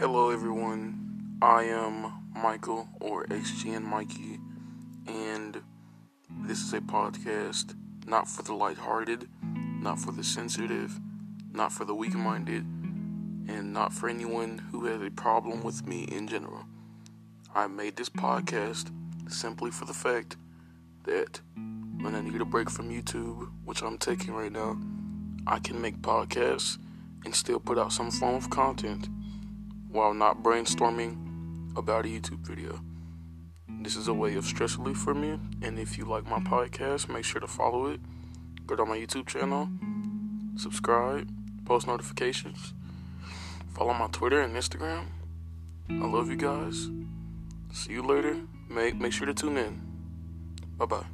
Hello, everyone. I am Michael or HGN Mikey, and this is a podcast not for the lighthearted, not for the sensitive, not for the weak minded, and not for anyone who has a problem with me in general. I made this podcast simply for the fact that when I need a break from YouTube, which I'm taking right now, I can make podcasts and still put out some form of content while not brainstorming about a YouTube video. This is a way of stress relief for me, and if you like my podcast, make sure to follow it. Go to my YouTube channel, subscribe, post notifications, follow my Twitter and Instagram. I love you guys. See you later. Make make sure to tune in. Bye bye.